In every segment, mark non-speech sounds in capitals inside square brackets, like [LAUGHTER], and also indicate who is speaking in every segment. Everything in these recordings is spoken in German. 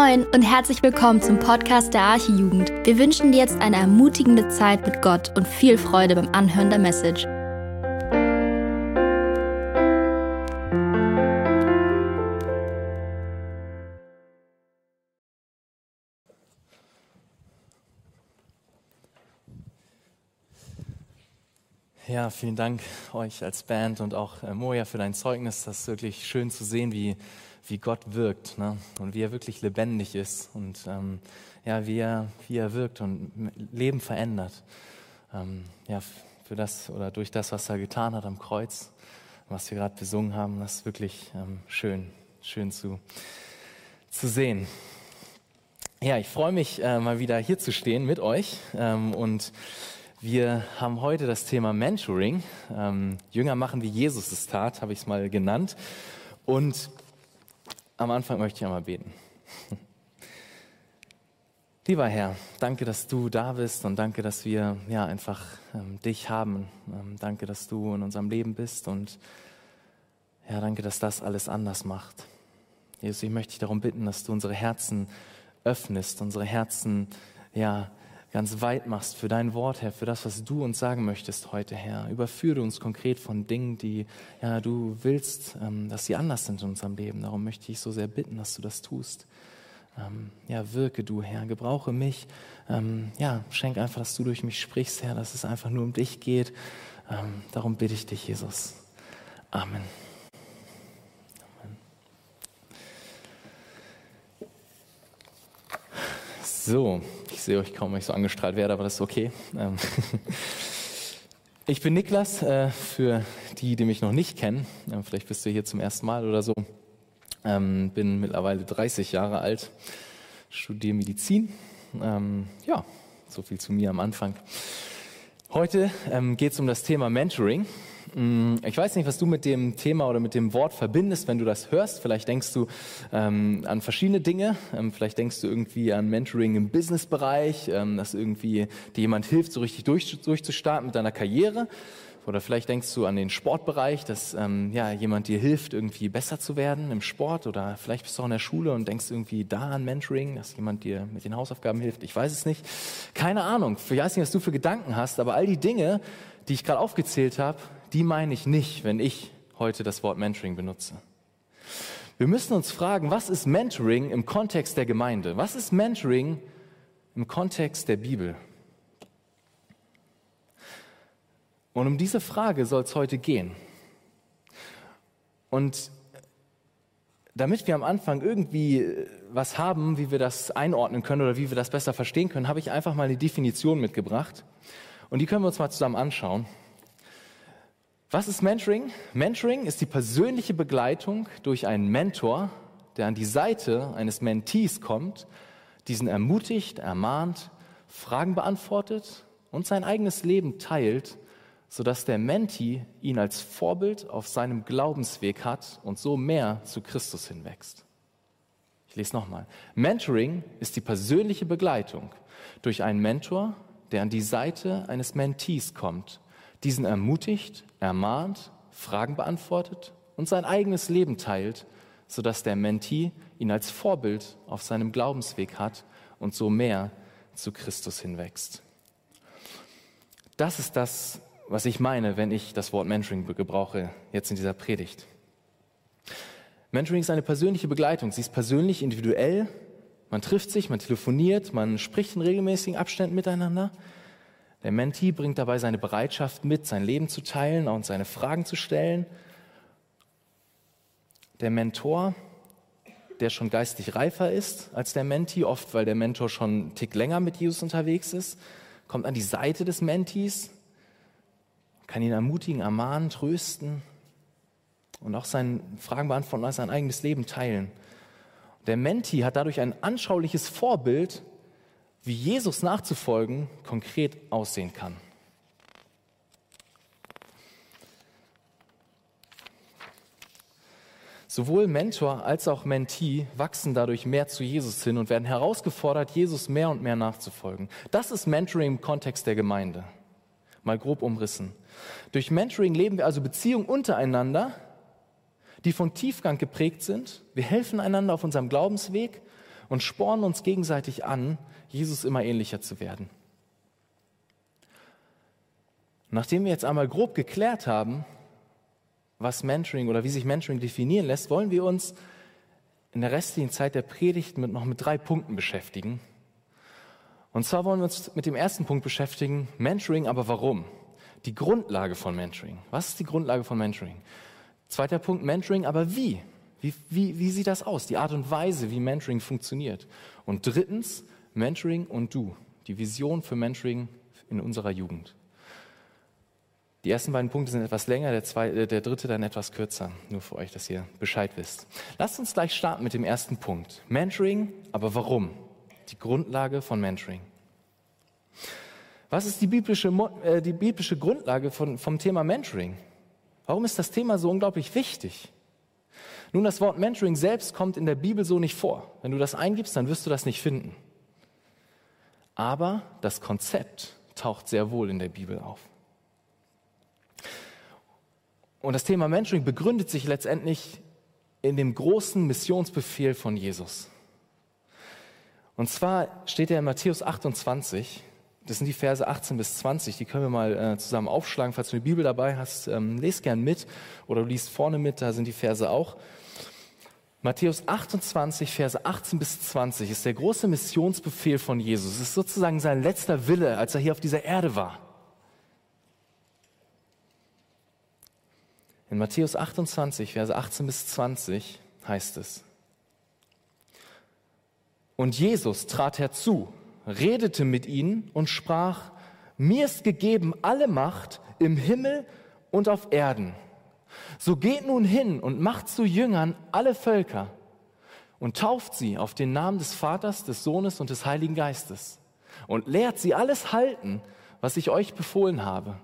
Speaker 1: Moin und herzlich willkommen zum Podcast der Archijugend. Wir wünschen dir jetzt eine ermutigende Zeit mit Gott und viel Freude beim Anhören der Message.
Speaker 2: Ja, vielen Dank euch als Band und auch äh, Moja für dein Zeugnis. Das ist wirklich schön zu sehen, wie wie Gott wirkt ne? und wie er wirklich lebendig ist und ähm, ja, wie er, wie er wirkt und Leben verändert. Ähm, ja, für das oder durch das, was er getan hat am Kreuz, was wir gerade besungen haben, das ist wirklich ähm, schön, schön zu, zu sehen. Ja, ich freue mich, äh, mal wieder hier zu stehen mit euch ähm, und wir haben heute das Thema Mentoring. Ähm, Jünger machen, wie Jesus es tat, habe ich es mal genannt. Und am Anfang möchte ich einmal beten. Lieber Herr, danke, dass du da bist und danke, dass wir ja einfach ähm, dich haben. Ähm, danke, dass du in unserem Leben bist und ja, danke, dass das alles anders macht. Jesus, ich möchte dich darum bitten, dass du unsere Herzen öffnest, unsere Herzen ja ganz weit machst für dein Wort, Herr, für das, was du uns sagen möchtest heute, Herr. Überführe uns konkret von Dingen, die ja, du willst, ähm, dass sie anders sind in unserem Leben. Darum möchte ich so sehr bitten, dass du das tust. Ähm, ja, wirke du, Herr, gebrauche mich. Ähm, ja, schenk einfach, dass du durch mich sprichst, Herr, dass es einfach nur um dich geht. Ähm, darum bitte ich dich, Jesus. Amen. So, ich sehe euch kaum, wenn ich so angestrahlt werde, aber das ist okay. Ähm, [LAUGHS] ich bin Niklas, äh, für die, die mich noch nicht kennen. Vielleicht bist du hier zum ersten Mal oder so. Ähm, bin mittlerweile 30 Jahre alt, studiere Medizin. Ähm, ja, so viel zu mir am Anfang. Heute geht es um das Thema Mentoring. Mm, ich weiß nicht, was du mit dem Thema oder mit dem Wort verbindest, wenn du das hörst. Vielleicht denkst du ähm, an verschiedene Dinge. Ähm, vielleicht denkst du irgendwie an Mentoring im Businessbereich, ähm, dass irgendwie dir jemand hilft, so richtig durch, durchzustarten mit deiner Karriere. Oder vielleicht denkst du an den Sportbereich, dass ähm, ja, jemand dir hilft, irgendwie besser zu werden im Sport. Oder vielleicht bist du auch in der Schule und denkst irgendwie da an Mentoring, dass jemand dir mit den Hausaufgaben hilft. Ich weiß es nicht. Keine Ahnung. Ich weiß nicht, was du für Gedanken hast, aber all die Dinge, die ich gerade aufgezählt habe, die meine ich nicht, wenn ich heute das Wort Mentoring benutze. Wir müssen uns fragen, was ist Mentoring im Kontext der Gemeinde? Was ist Mentoring im Kontext der Bibel? Und um diese Frage soll es heute gehen. Und damit wir am Anfang irgendwie was haben, wie wir das einordnen können oder wie wir das besser verstehen können, habe ich einfach mal eine Definition mitgebracht. Und die können wir uns mal zusammen anschauen. Was ist Mentoring? Mentoring ist die persönliche Begleitung durch einen Mentor, der an die Seite eines Mentees kommt, diesen ermutigt, ermahnt, Fragen beantwortet und sein eigenes Leben teilt, sodass der Mentee ihn als Vorbild auf seinem Glaubensweg hat und so mehr zu Christus hinwächst. Ich lese nochmal. Mentoring ist die persönliche Begleitung durch einen Mentor, der an die Seite eines Mentees kommt, diesen ermutigt, ermahnt, Fragen beantwortet und sein eigenes Leben teilt, sodass der Mentee ihn als Vorbild auf seinem Glaubensweg hat und so mehr zu Christus hinwächst. Das ist das, was ich meine, wenn ich das Wort Mentoring gebrauche, jetzt in dieser Predigt. Mentoring ist eine persönliche Begleitung. Sie ist persönlich, individuell. Man trifft sich, man telefoniert, man spricht in regelmäßigen Abständen miteinander. Der Mentee bringt dabei seine Bereitschaft mit, sein Leben zu teilen und seine Fragen zu stellen. Der Mentor, der schon geistig reifer ist als der Mentee, oft weil der Mentor schon einen Tick länger mit Jesus unterwegs ist, kommt an die Seite des Mentees, kann ihn ermutigen, ermahnen, trösten und auch seine Fragen beantworten und sein eigenes Leben teilen. Der Mentee hat dadurch ein anschauliches Vorbild wie Jesus nachzufolgen konkret aussehen kann. Sowohl Mentor als auch Mentee wachsen dadurch mehr zu Jesus hin und werden herausgefordert, Jesus mehr und mehr nachzufolgen. Das ist Mentoring im Kontext der Gemeinde. Mal grob umrissen. Durch Mentoring leben wir also Beziehungen untereinander, die von Tiefgang geprägt sind. Wir helfen einander auf unserem Glaubensweg und spornen uns gegenseitig an, Jesus immer ähnlicher zu werden. Nachdem wir jetzt einmal grob geklärt haben, was Mentoring oder wie sich Mentoring definieren lässt, wollen wir uns in der restlichen Zeit der Predigt mit, noch mit drei Punkten beschäftigen. Und zwar wollen wir uns mit dem ersten Punkt beschäftigen, Mentoring, aber warum? Die Grundlage von Mentoring. Was ist die Grundlage von Mentoring? Zweiter Punkt, Mentoring, aber wie? Wie, wie, wie sieht das aus? Die Art und Weise, wie Mentoring funktioniert. Und drittens, Mentoring und du. Die Vision für Mentoring in unserer Jugend. Die ersten beiden Punkte sind etwas länger, der, zweite, äh, der dritte dann etwas kürzer. Nur für euch, dass ihr Bescheid wisst. Lasst uns gleich starten mit dem ersten Punkt. Mentoring, aber warum? Die Grundlage von Mentoring. Was ist die biblische, äh, die biblische Grundlage von, vom Thema Mentoring? Warum ist das Thema so unglaublich wichtig? Nun, das Wort Mentoring selbst kommt in der Bibel so nicht vor. Wenn du das eingibst, dann wirst du das nicht finden. Aber das Konzept taucht sehr wohl in der Bibel auf. Und das Thema Mentoring begründet sich letztendlich in dem großen Missionsbefehl von Jesus. Und zwar steht er in Matthäus 28, das sind die Verse 18 bis 20, die können wir mal äh, zusammen aufschlagen, falls du eine Bibel dabei hast, ähm, lest gern mit oder du liest vorne mit, da sind die Verse auch. Matthäus 28, Verse 18 bis 20 ist der große Missionsbefehl von Jesus. Es ist sozusagen sein letzter Wille, als er hier auf dieser Erde war. In Matthäus 28, Verse 18 bis 20 heißt es, und Jesus trat herzu, redete mit ihnen und sprach, mir ist gegeben alle Macht im Himmel und auf Erden. So geht nun hin und macht zu Jüngern alle Völker und tauft sie auf den Namen des Vaters, des Sohnes und des Heiligen Geistes und lehrt sie alles halten, was ich euch befohlen habe.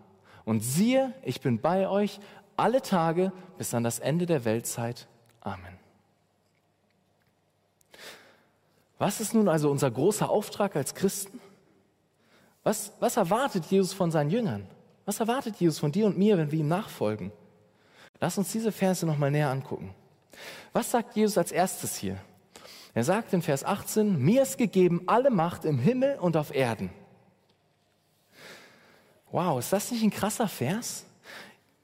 Speaker 2: Und siehe, ich bin bei euch alle Tage bis an das Ende der Weltzeit. Amen. Was ist nun also unser großer Auftrag als Christen? Was, was erwartet Jesus von seinen Jüngern? Was erwartet Jesus von dir und mir, wenn wir ihm nachfolgen? Lass uns diese Verse nochmal näher angucken. Was sagt Jesus als erstes hier? Er sagt in Vers 18, mir ist gegeben alle Macht im Himmel und auf Erden. Wow, ist das nicht ein krasser Vers?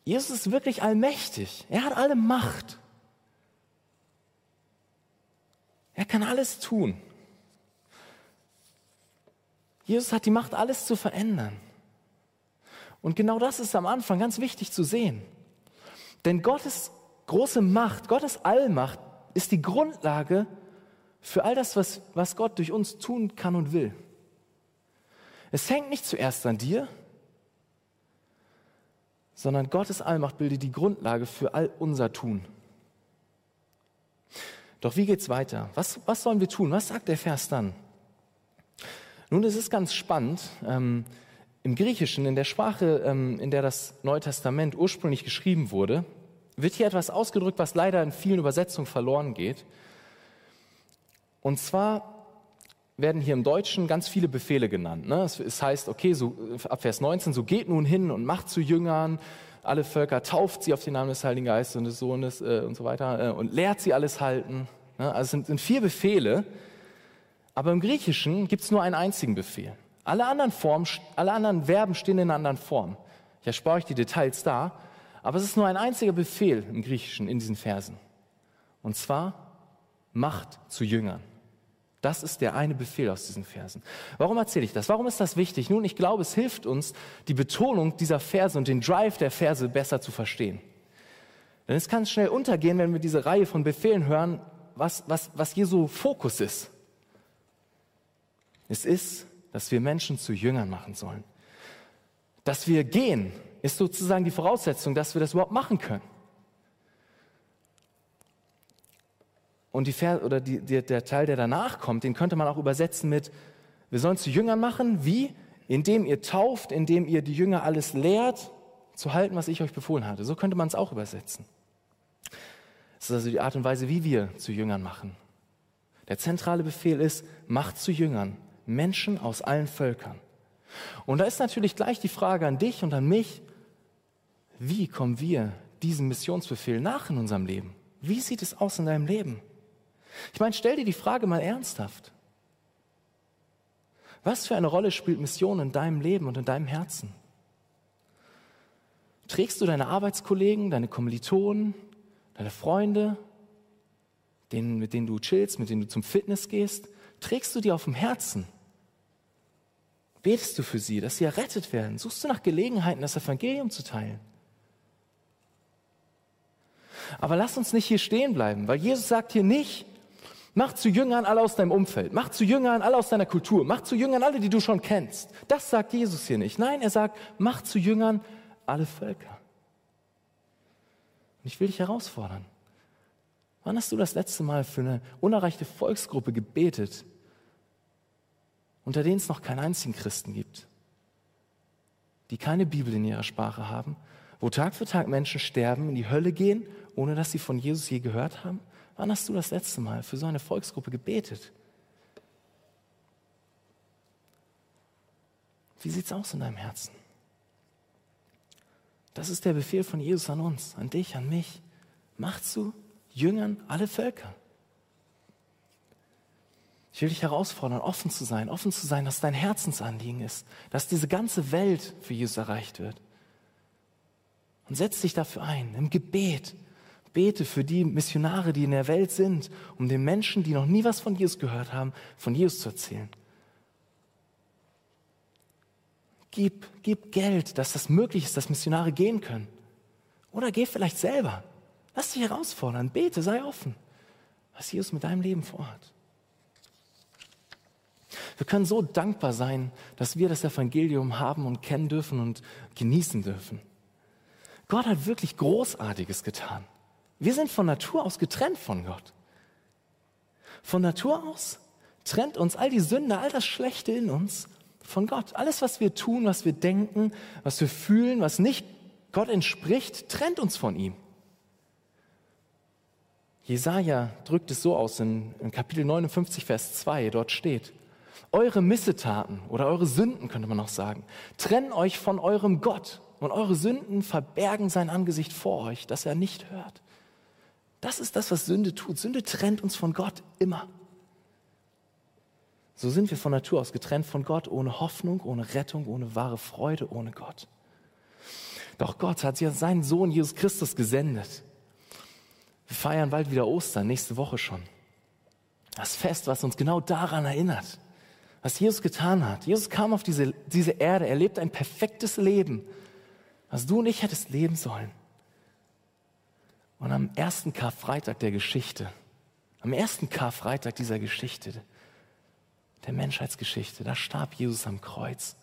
Speaker 2: Jesus ist wirklich allmächtig. Er hat alle Macht. Er kann alles tun. Jesus hat die Macht, alles zu verändern. Und genau das ist am Anfang ganz wichtig zu sehen. Denn Gottes große Macht, Gottes Allmacht ist die Grundlage für all das, was, was Gott durch uns tun kann und will. Es hängt nicht zuerst an dir, sondern Gottes Allmacht bildet die Grundlage für all unser Tun. Doch wie geht's weiter? Was, was sollen wir tun? Was sagt der Vers dann? Nun, es ist ganz spannend. Ähm, Im Griechischen, in der Sprache, ähm, in der das Neue Testament ursprünglich geschrieben wurde, wird hier etwas ausgedrückt, was leider in vielen Übersetzungen verloren geht. Und zwar werden hier im Deutschen ganz viele Befehle genannt. Ne? Es, heißt, okay, so, ab Vers 19, so geht nun hin und macht zu Jüngern alle Völker, tauft sie auf den Namen des Heiligen Geistes und des Sohnes äh, und so weiter äh, und lehrt sie alles halten. Ne? Also es sind vier Befehle, aber im Griechischen gibt es nur einen einzigen Befehl. Alle anderen Formen, alle anderen Verben stehen in einer anderen Form. Ich erspare euch die Details da, aber es ist nur ein einziger Befehl im Griechischen in diesen Versen. Und zwar macht zu Jüngern. Das ist der eine Befehl aus diesen Versen. Warum erzähle ich das? Warum ist das wichtig? Nun, ich glaube, es hilft uns, die Betonung dieser Verse und den Drive der Verse besser zu verstehen. Denn es kann schnell untergehen, wenn wir diese Reihe von Befehlen hören, was, was, was Jesu Fokus ist. Es ist, dass wir Menschen zu Jüngern machen sollen. Dass wir gehen, ist sozusagen die Voraussetzung, dass wir das überhaupt machen können. Und die oder die, die, der Teil, der danach kommt, den könnte man auch übersetzen mit, wir sollen zu Jüngern machen, wie? Indem ihr tauft, indem ihr die Jünger alles lehrt, zu halten, was ich euch befohlen hatte. So könnte man es auch übersetzen. Das ist also die Art und Weise, wie wir zu Jüngern machen. Der zentrale Befehl ist, macht zu Jüngern Menschen aus allen Völkern. Und da ist natürlich gleich die Frage an dich und an mich, wie kommen wir diesem Missionsbefehl nach in unserem Leben? Wie sieht es aus in deinem Leben? Ich meine, stell dir die Frage mal ernsthaft. Was für eine Rolle spielt Mission in deinem Leben und in deinem Herzen? Trägst du deine Arbeitskollegen, deine Kommilitonen, deine Freunde, denen, mit denen du chillst, mit denen du zum Fitness gehst, trägst du die auf dem Herzen? Betest du für sie, dass sie errettet werden? Suchst du nach Gelegenheiten, das Evangelium zu teilen? Aber lass uns nicht hier stehen bleiben, weil Jesus sagt hier nicht, mach zu Jüngern alle aus deinem Umfeld, mach zu Jüngern alle aus deiner Kultur, mach zu Jüngern alle, die du schon kennst. Das sagt Jesus hier nicht. Nein, er sagt, mach zu Jüngern alle Völker. Und ich will dich herausfordern. Wann hast du das letzte Mal für eine unerreichte Volksgruppe gebetet, unter denen es noch keinen einzigen Christen gibt, die keine Bibel in ihrer Sprache haben, wo Tag für Tag Menschen sterben, in die Hölle gehen, ohne dass sie von Jesus je gehört haben? Wann hast du das letzte Mal für so eine Volksgruppe gebetet? Wie sieht es aus in deinem Herzen? Das ist der Befehl von Jesus an uns, an dich, an mich. Mach zu Jüngern alle Völker. Ich will dich herausfordern, offen zu sein, offen zu sein, dass dein Herzensanliegen ist, dass diese ganze Welt für Jesus erreicht wird. Und setz dich dafür ein, im Gebet. Bete für die Missionare, die in der Welt sind, um den Menschen, die noch nie was von Jesus gehört haben, von Jesus zu erzählen. Gib, gib Geld, dass das möglich ist, dass Missionare gehen können. Oder geh vielleicht selber. Lass dich herausfordern. Bete, sei offen, was Jesus mit deinem Leben vorhat. Wir können so dankbar sein, dass wir das Evangelium haben und kennen dürfen und genießen dürfen. Gott hat wirklich Großartiges getan. Wir sind von Natur aus getrennt von Gott. Von Natur aus trennt uns all die Sünde, all das Schlechte in uns von Gott. Alles, was wir tun, was wir denken, was wir fühlen, was nicht Gott entspricht, trennt uns von ihm. Jesaja drückt es so aus in, in Kapitel 59, Vers 2. Dort steht, eure Missetaten oder eure Sünden, könnte man noch sagen, trennen euch von eurem Gott und eure Sünden verbergen sein Angesicht vor euch, dass er nicht hört. Das ist das, was Sünde tut. Sünde trennt uns von Gott immer. So sind wir von Natur aus getrennt von Gott, ohne Hoffnung, ohne Rettung, ohne wahre Freude, ohne Gott. Doch Gott hat ja seinen Sohn Jesus Christus gesendet. Wir feiern bald wieder Ostern, nächste Woche schon. Das Fest, was uns genau daran erinnert, was Jesus getan hat. Jesus kam auf diese, diese Erde, er lebt ein perfektes Leben, was du und ich hättest leben sollen. Und am ersten Karfreitag der Geschichte, am ersten Karfreitag dieser Geschichte, der Menschheitsgeschichte. Da starb Jesus am Kreuz.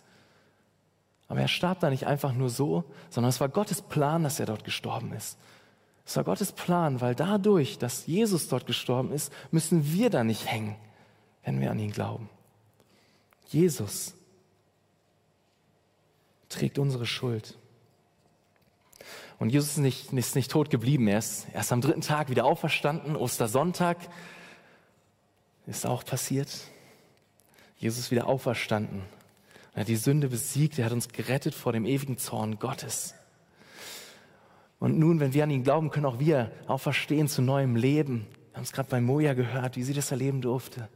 Speaker 2: Aber er starb da nicht einfach nur so, sondern es war Gottes Plan, dass er dort gestorben ist. Es war Gottes Plan, weil dadurch, dass Jesus dort gestorben ist, müssen wir da nicht hängen, wenn wir an ihn glauben. Jesus trägt unsere Schuld. Und Jesus ist nicht, ist nicht tot geblieben. Er ist erst am dritten Tag wieder auferstanden. Ostersonntag ist auch passiert. Jesus ist wieder auferstanden. Er hat die Sünde besiegt. Er hat uns gerettet vor dem ewigen Zorn Gottes. Und nun, wenn wir an ihn glauben, können auch wir auferstehen zu neuem Leben. Wir haben es gerade bei Moja gehört, wie sie das erleben durfte.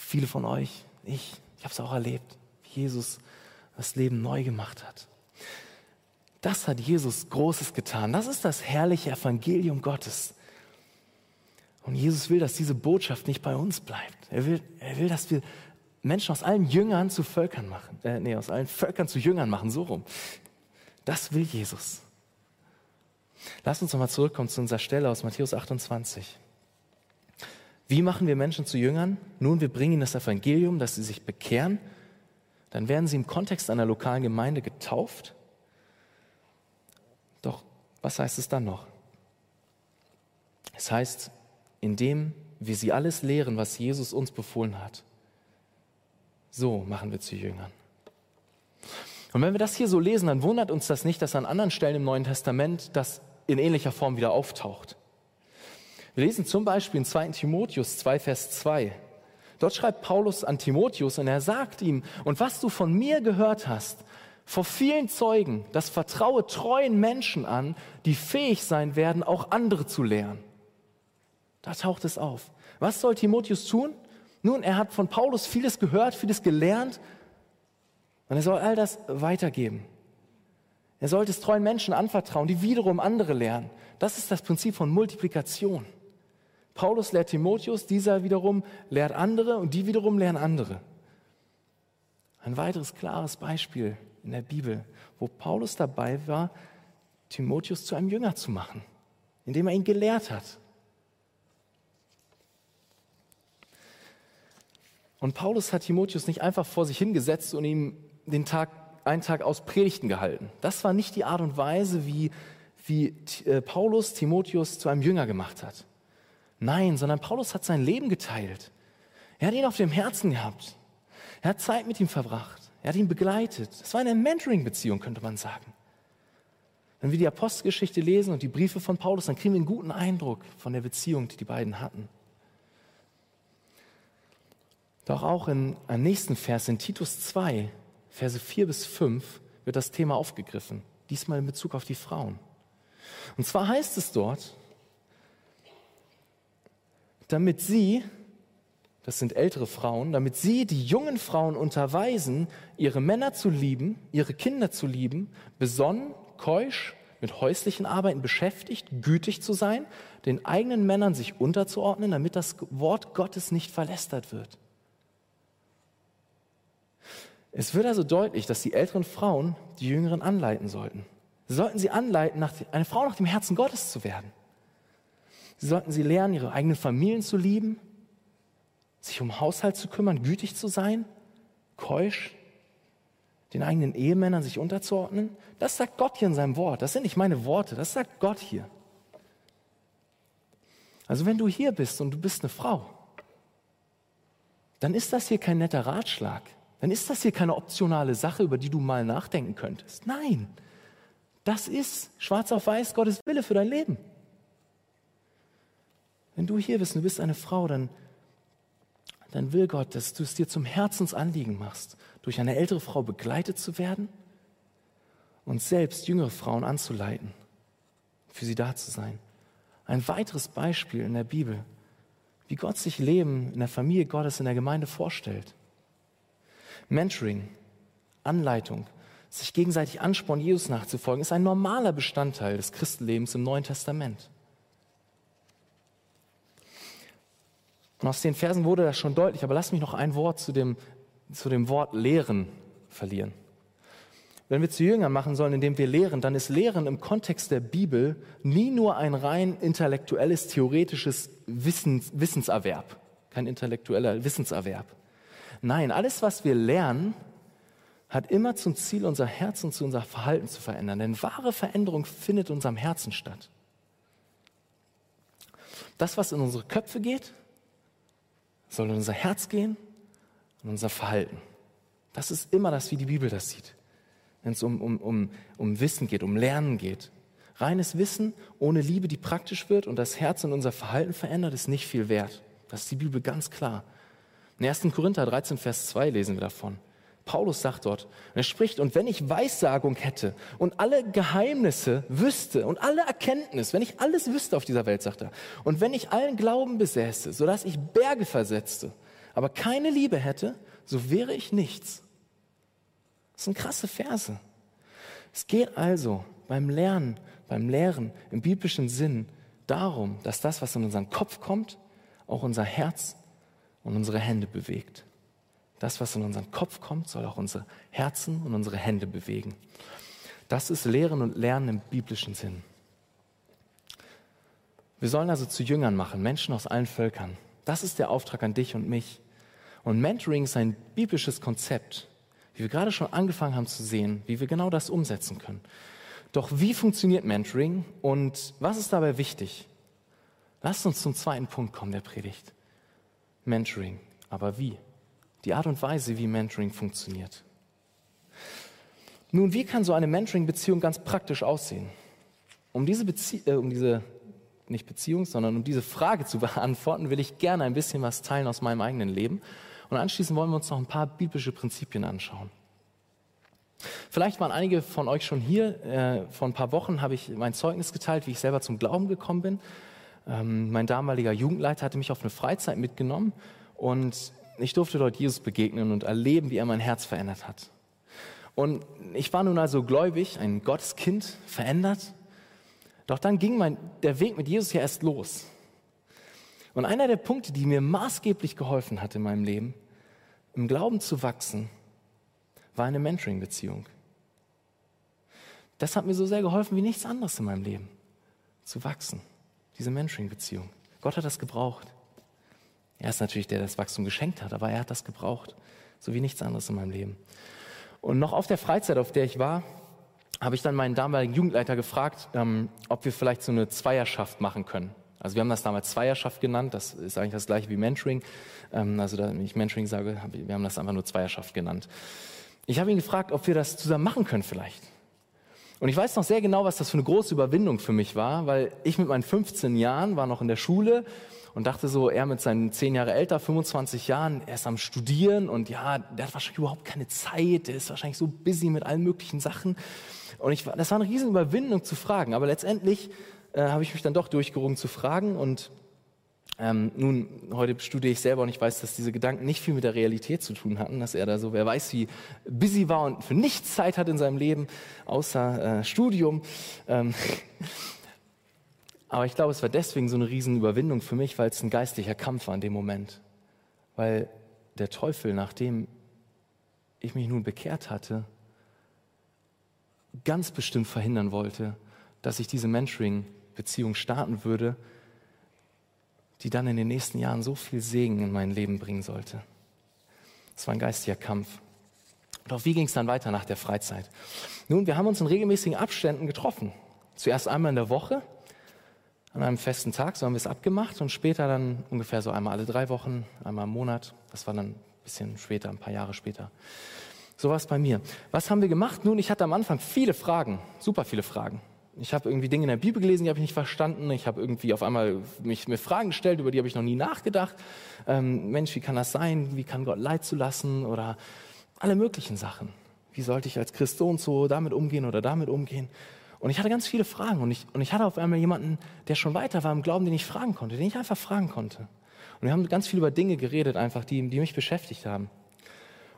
Speaker 2: Viele von euch, ich, ich habe es auch erlebt, wie Jesus das Leben neu gemacht hat. Das hat Jesus Großes getan. Das ist das herrliche Evangelium Gottes. Und Jesus will, dass diese Botschaft nicht bei uns bleibt. Er will, er will, dass wir Menschen aus allen Jüngern zu Völkern machen. Äh, nee, aus allen Völkern zu Jüngern machen, so rum. Das will Jesus. Lass uns nochmal zurückkommen zu unserer Stelle aus Matthäus 28. Wie machen wir Menschen zu Jüngern? Nun, wir bringen ihnen das Evangelium, dass sie sich bekehren. Dann werden sie im Kontext einer lokalen Gemeinde getauft. Doch was heißt es dann noch? Es heißt, indem wir sie alles lehren, was Jesus uns befohlen hat. So machen wir zu Jüngern. Und wenn wir das hier so lesen, dann wundert uns das nicht, dass an anderen Stellen im Neuen Testament das in ähnlicher Form wieder auftaucht. Wir lesen zum Beispiel in 2 Timotheus 2, Vers 2. Dort schreibt Paulus an Timotheus und er sagt ihm, und was du von mir gehört hast, vor vielen Zeugen, das vertraue treuen Menschen an, die fähig sein werden, auch andere zu lehren. Da taucht es auf. Was soll Timotheus tun? Nun, er hat von Paulus vieles gehört, vieles gelernt und er soll all das weitergeben. Er sollte es treuen Menschen anvertrauen, die wiederum andere lernen. Das ist das Prinzip von Multiplikation. Paulus lehrt Timotheus, dieser wiederum lehrt andere und die wiederum lernen andere. Ein weiteres klares Beispiel in der Bibel, wo Paulus dabei war, Timotheus zu einem Jünger zu machen, indem er ihn gelehrt hat. Und Paulus hat Timotheus nicht einfach vor sich hingesetzt und ihm den Tag, einen Tag aus Predigten gehalten. Das war nicht die Art und Weise, wie, wie äh, Paulus Timotheus zu einem Jünger gemacht hat. Nein, sondern Paulus hat sein Leben geteilt. Er hat ihn auf dem Herzen gehabt. Er hat Zeit mit ihm verbracht. Er hat ihn begleitet. Es war eine Mentoring-Beziehung, könnte man sagen. Wenn wir die Apostelgeschichte lesen und die Briefe von Paulus, dann kriegen wir einen guten Eindruck von der Beziehung, die die beiden hatten. Doch auch in, im nächsten Vers, in Titus 2, Verse 4 bis 5, wird das Thema aufgegriffen. Diesmal in Bezug auf die Frauen. Und zwar heißt es dort, damit sie, das sind ältere Frauen, damit sie die jungen Frauen unterweisen, ihre Männer zu lieben, ihre Kinder zu lieben, besonnen, keusch, mit häuslichen Arbeiten beschäftigt, gütig zu sein, den eigenen Männern sich unterzuordnen, damit das Wort Gottes nicht verlästert wird. Es wird also deutlich, dass die älteren Frauen die Jüngeren anleiten sollten. Sie sollten sie anleiten, eine Frau nach dem Herzen Gottes zu werden. Sie sollten sie lernen, ihre eigenen Familien zu lieben, sich um Haushalt zu kümmern, gütig zu sein, keusch, den eigenen Ehemännern sich unterzuordnen. Das sagt Gott hier in seinem Wort. Das sind nicht meine Worte, das sagt Gott hier. Also wenn du hier bist und du bist eine Frau, dann ist das hier kein netter Ratschlag. Dann ist das hier keine optionale Sache, über die du mal nachdenken könntest. Nein, das ist schwarz auf weiß Gottes Wille für dein Leben. Wenn du hier bist und du bist eine Frau, dann, dann will Gott, dass du es dir zum Herzensanliegen machst, durch eine ältere Frau begleitet zu werden und selbst jüngere Frauen anzuleiten, für sie da zu sein. Ein weiteres Beispiel in der Bibel, wie Gott sich Leben in der Familie Gottes, in der Gemeinde vorstellt. Mentoring, Anleitung, sich gegenseitig anspornen, Jesus nachzufolgen, ist ein normaler Bestandteil des Christenlebens im Neuen Testament. Und aus den Versen wurde das schon deutlich, aber lass mich noch ein Wort zu dem, zu dem Wort Lehren verlieren. Wenn wir zu Jüngern machen sollen, indem wir lehren, dann ist Lehren im Kontext der Bibel nie nur ein rein intellektuelles, theoretisches Wissens, Wissenserwerb, kein intellektueller Wissenserwerb. Nein, alles, was wir lernen, hat immer zum Ziel, unser Herz und zu unser Verhalten zu verändern. Denn wahre Veränderung findet in unserem Herzen statt. Das, was in unsere Köpfe geht, soll in unser Herz gehen und unser Verhalten. Das ist immer das, wie die Bibel das sieht. Wenn es um, um, um, um Wissen geht, um Lernen geht. Reines Wissen ohne Liebe, die praktisch wird und das Herz und unser Verhalten verändert, ist nicht viel wert. Das ist die Bibel ganz klar. In 1. Korinther 13, Vers 2 lesen wir davon. Paulus sagt dort, er spricht, und wenn ich Weissagung hätte und alle Geheimnisse wüsste und alle Erkenntnis, wenn ich alles wüsste auf dieser Welt, sagt er, und wenn ich allen Glauben besäße, sodass ich Berge versetzte, aber keine Liebe hätte, so wäre ich nichts. Das sind krasse Verse. Es geht also beim Lernen, beim Lehren im biblischen Sinn darum, dass das, was in unseren Kopf kommt, auch unser Herz und unsere Hände bewegt. Das, was in unseren Kopf kommt, soll auch unsere Herzen und unsere Hände bewegen. Das ist Lehren und Lernen im biblischen Sinn. Wir sollen also zu Jüngern machen, Menschen aus allen Völkern. Das ist der Auftrag an dich und mich. Und Mentoring ist ein biblisches Konzept, wie wir gerade schon angefangen haben zu sehen, wie wir genau das umsetzen können. Doch wie funktioniert Mentoring und was ist dabei wichtig? Lasst uns zum zweiten Punkt kommen der Predigt. Mentoring. Aber wie? Die Art und Weise, wie Mentoring funktioniert. Nun, wie kann so eine Mentoring-Beziehung ganz praktisch aussehen? Um diese, Bezie äh, um diese, nicht Beziehung, sondern um diese Frage zu [LAUGHS] beantworten, will ich gerne ein bisschen was teilen aus meinem eigenen Leben. Und anschließend wollen wir uns noch ein paar biblische Prinzipien anschauen. Vielleicht waren einige von euch schon hier. Äh, vor ein paar Wochen habe ich mein Zeugnis geteilt, wie ich selber zum Glauben gekommen bin. Ähm, mein damaliger Jugendleiter hatte mich auf eine Freizeit mitgenommen und ich durfte dort Jesus begegnen und erleben, wie er mein Herz verändert hat. Und ich war nun also gläubig, ein Gotteskind, verändert. Doch dann ging mein, der Weg mit Jesus ja erst los. Und einer der Punkte, die mir maßgeblich geholfen hat in meinem Leben, im Glauben zu wachsen, war eine Mentoring-Beziehung. Das hat mir so sehr geholfen wie nichts anderes in meinem Leben, zu wachsen, diese Mentoring-Beziehung. Gott hat das gebraucht. Er ist natürlich der, der das Wachstum geschenkt hat, aber er hat das gebraucht, so wie nichts anderes in meinem Leben. Und noch auf der Freizeit, auf der ich war, habe ich dann meinen damaligen Jugendleiter gefragt, ähm, ob wir vielleicht so eine Zweierschaft machen können. Also wir haben das damals Zweierschaft genannt, das ist eigentlich das gleiche wie Mentoring. Ähm, also da, wenn ich Mentoring sage, wir haben das einfach nur Zweierschaft genannt. Ich habe ihn gefragt, ob wir das zusammen machen können vielleicht. Und ich weiß noch sehr genau, was das für eine große Überwindung für mich war, weil ich mit meinen 15 Jahren war noch in der Schule und dachte so, er mit seinen 10 Jahre älter, 25 Jahren, er ist am Studieren und ja, der hat wahrscheinlich überhaupt keine Zeit, der ist wahrscheinlich so busy mit allen möglichen Sachen. Und ich, das war eine riesen Überwindung zu fragen, aber letztendlich äh, habe ich mich dann doch durchgerungen zu fragen und ähm, nun, heute studiere ich selber und ich weiß, dass diese Gedanken nicht viel mit der Realität zu tun hatten, dass er da so, wer weiß, wie busy war und für nichts Zeit hat in seinem Leben, außer äh, Studium. Ähm, [LAUGHS] aber ich glaube, es war deswegen so eine Riesenüberwindung für mich, weil es ein geistlicher Kampf war in dem Moment. Weil der Teufel, nachdem ich mich nun bekehrt hatte, ganz bestimmt verhindern wollte, dass ich diese Mentoring-Beziehung starten würde, die dann in den nächsten Jahren so viel Segen in mein Leben bringen sollte. Es war ein geistiger Kampf. Doch wie ging es dann weiter nach der Freizeit? Nun, wir haben uns in regelmäßigen Abständen getroffen. Zuerst einmal in der Woche, an einem festen Tag, so haben wir es abgemacht und später dann ungefähr so einmal alle drei Wochen, einmal im Monat. Das war dann ein bisschen später, ein paar Jahre später. So war es bei mir. Was haben wir gemacht? Nun, ich hatte am Anfang viele Fragen, super viele Fragen. Ich habe irgendwie Dinge in der Bibel gelesen, die habe ich nicht verstanden. Ich habe irgendwie auf einmal mich mir Fragen gestellt, über die habe ich noch nie nachgedacht. Ähm, Mensch, wie kann das sein? Wie kann Gott Leid zulassen? Oder alle möglichen Sachen. Wie sollte ich als Christ so und so damit umgehen oder damit umgehen? Und ich hatte ganz viele Fragen und ich, und ich hatte auf einmal jemanden, der schon weiter war im Glauben, den ich fragen konnte, den ich einfach fragen konnte. Und wir haben ganz viel über Dinge geredet, einfach, die, die mich beschäftigt haben.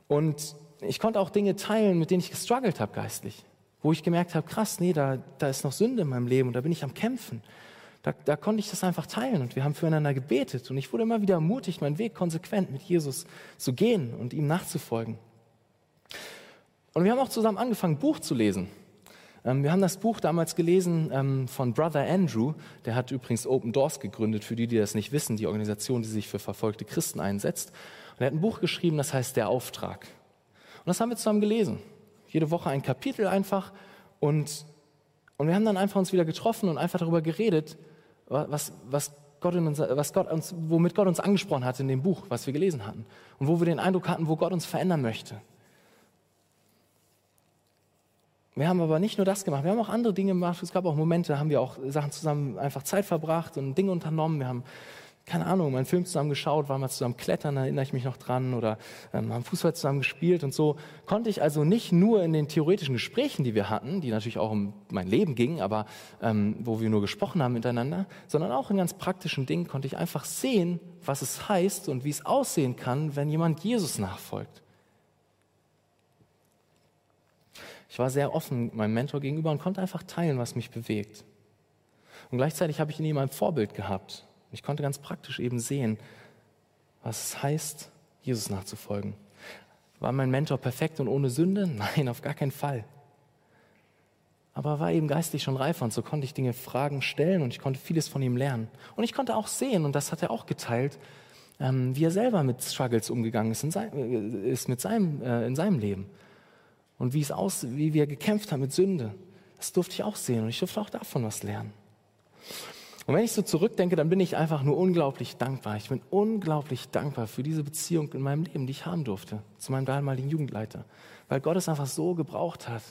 Speaker 2: Und ich konnte auch Dinge teilen, mit denen ich gestruggelt habe geistlich wo ich gemerkt habe, krass, nee, da, da ist noch Sünde in meinem Leben und da bin ich am Kämpfen. Da, da konnte ich das einfach teilen und wir haben füreinander gebetet und ich wurde immer wieder ermutigt, meinen Weg konsequent mit Jesus zu gehen und ihm nachzufolgen. Und wir haben auch zusammen angefangen, Buch zu lesen. Ähm, wir haben das Buch damals gelesen ähm, von Brother Andrew, der hat übrigens Open Doors gegründet, für die, die das nicht wissen, die Organisation, die sich für verfolgte Christen einsetzt. Und er hat ein Buch geschrieben, das heißt Der Auftrag. Und das haben wir zusammen gelesen jede Woche ein Kapitel einfach und, und wir haben dann einfach uns wieder getroffen und einfach darüber geredet, was, was Gott uns, was Gott uns, womit Gott uns angesprochen hat in dem Buch, was wir gelesen hatten und wo wir den Eindruck hatten, wo Gott uns verändern möchte. Wir haben aber nicht nur das gemacht, wir haben auch andere Dinge gemacht. Es gab auch Momente, da haben wir auch Sachen zusammen einfach Zeit verbracht und Dinge unternommen. Wir haben keine Ahnung, einen Film zusammen geschaut, waren mal zusammen klettern, da erinnere ich mich noch dran, oder ähm, haben Fußball zusammen gespielt und so. Konnte ich also nicht nur in den theoretischen Gesprächen, die wir hatten, die natürlich auch um mein Leben gingen, aber ähm, wo wir nur gesprochen haben miteinander, sondern auch in ganz praktischen Dingen konnte ich einfach sehen, was es heißt und wie es aussehen kann, wenn jemand Jesus nachfolgt. Ich war sehr offen meinem Mentor gegenüber und konnte einfach teilen, was mich bewegt. Und gleichzeitig habe ich in ihm ein Vorbild gehabt ich konnte ganz praktisch eben sehen, was es heißt, Jesus nachzufolgen. War mein Mentor perfekt und ohne Sünde? [LAUGHS] Nein, auf gar keinen Fall. Aber er war eben geistlich schon reifer und so konnte ich Dinge, Fragen stellen und ich konnte vieles von ihm lernen. Und ich konnte auch sehen, und das hat er auch geteilt, ähm, wie er selber mit Struggles umgegangen ist in, sein, äh, ist mit seinem, äh, in seinem Leben. Und wie es aus, wie er gekämpft hat mit Sünde. Das durfte ich auch sehen und ich durfte auch davon was lernen. Und wenn ich so zurückdenke, dann bin ich einfach nur unglaublich dankbar. Ich bin unglaublich dankbar für diese Beziehung in meinem Leben, die ich haben durfte zu meinem damaligen Jugendleiter. Weil Gott es einfach so gebraucht hat,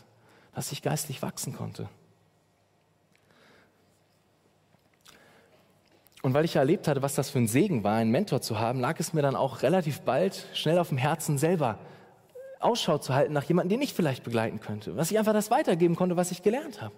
Speaker 2: dass ich geistlich wachsen konnte. Und weil ich erlebt hatte, was das für ein Segen war, einen Mentor zu haben, lag es mir dann auch relativ bald schnell auf dem Herzen, selber Ausschau zu halten nach jemandem, den ich vielleicht begleiten könnte, was ich einfach das weitergeben konnte, was ich gelernt habe.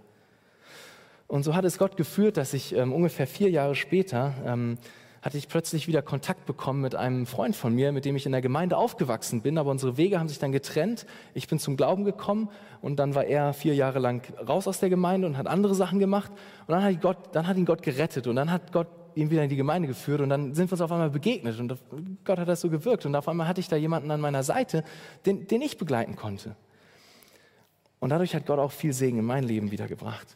Speaker 2: Und so hat es Gott geführt, dass ich ähm, ungefähr vier Jahre später ähm, hatte ich plötzlich wieder Kontakt bekommen mit einem Freund von mir, mit dem ich in der Gemeinde aufgewachsen bin, aber unsere Wege haben sich dann getrennt. Ich bin zum Glauben gekommen und dann war er vier Jahre lang raus aus der Gemeinde und hat andere Sachen gemacht und dann hat, Gott, dann hat ihn Gott gerettet und dann hat Gott ihn wieder in die Gemeinde geführt und dann sind wir uns auf einmal begegnet und Gott hat das so gewirkt und auf einmal hatte ich da jemanden an meiner Seite, den, den ich begleiten konnte. Und dadurch hat Gott auch viel Segen in mein Leben wiedergebracht.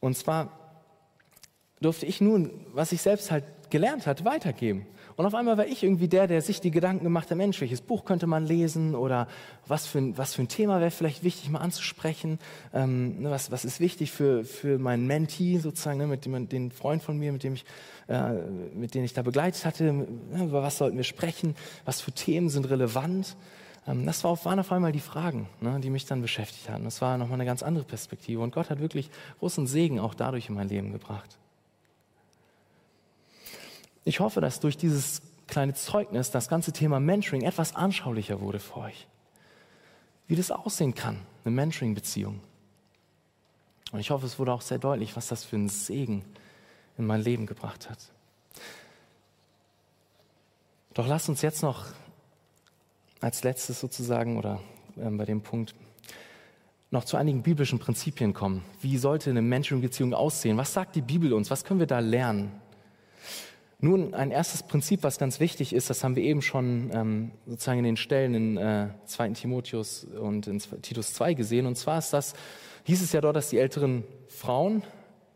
Speaker 2: Und zwar durfte ich nun, was ich selbst halt gelernt hat, weitergeben. Und auf einmal war ich irgendwie der, der sich die Gedanken gemacht hat, Mensch, welches Buch könnte man lesen oder was für ein, was für ein Thema wäre vielleicht wichtig mal anzusprechen, ähm, ne, was, was ist wichtig für, für meinen Mentee sozusagen, ne, mit dem, den Freund von mir, mit dem ich, äh, mit dem ich da begleitet hatte, ne, über was sollten wir sprechen, was für Themen sind relevant. Ähm, das war auf, waren auf einmal die Fragen, ne, die mich dann beschäftigt hatten. Das war nochmal eine ganz andere Perspektive und Gott hat wirklich großen Segen auch dadurch in mein Leben gebracht. Ich hoffe, dass durch dieses kleine Zeugnis das ganze Thema Mentoring etwas anschaulicher wurde für euch. Wie das aussehen kann, eine Mentoring-Beziehung. Und ich hoffe, es wurde auch sehr deutlich, was das für einen Segen in mein Leben gebracht hat. Doch lasst uns jetzt noch als letztes sozusagen oder äh, bei dem Punkt noch zu einigen biblischen Prinzipien kommen. Wie sollte eine Mentoring-Beziehung aussehen? Was sagt die Bibel uns? Was können wir da lernen? Nun, ein erstes Prinzip, was ganz wichtig ist, das haben wir eben schon ähm, sozusagen in den Stellen in äh, 2. Timotheus und in Titus 2 gesehen. Und zwar ist das, hieß es ja dort, dass die älteren Frauen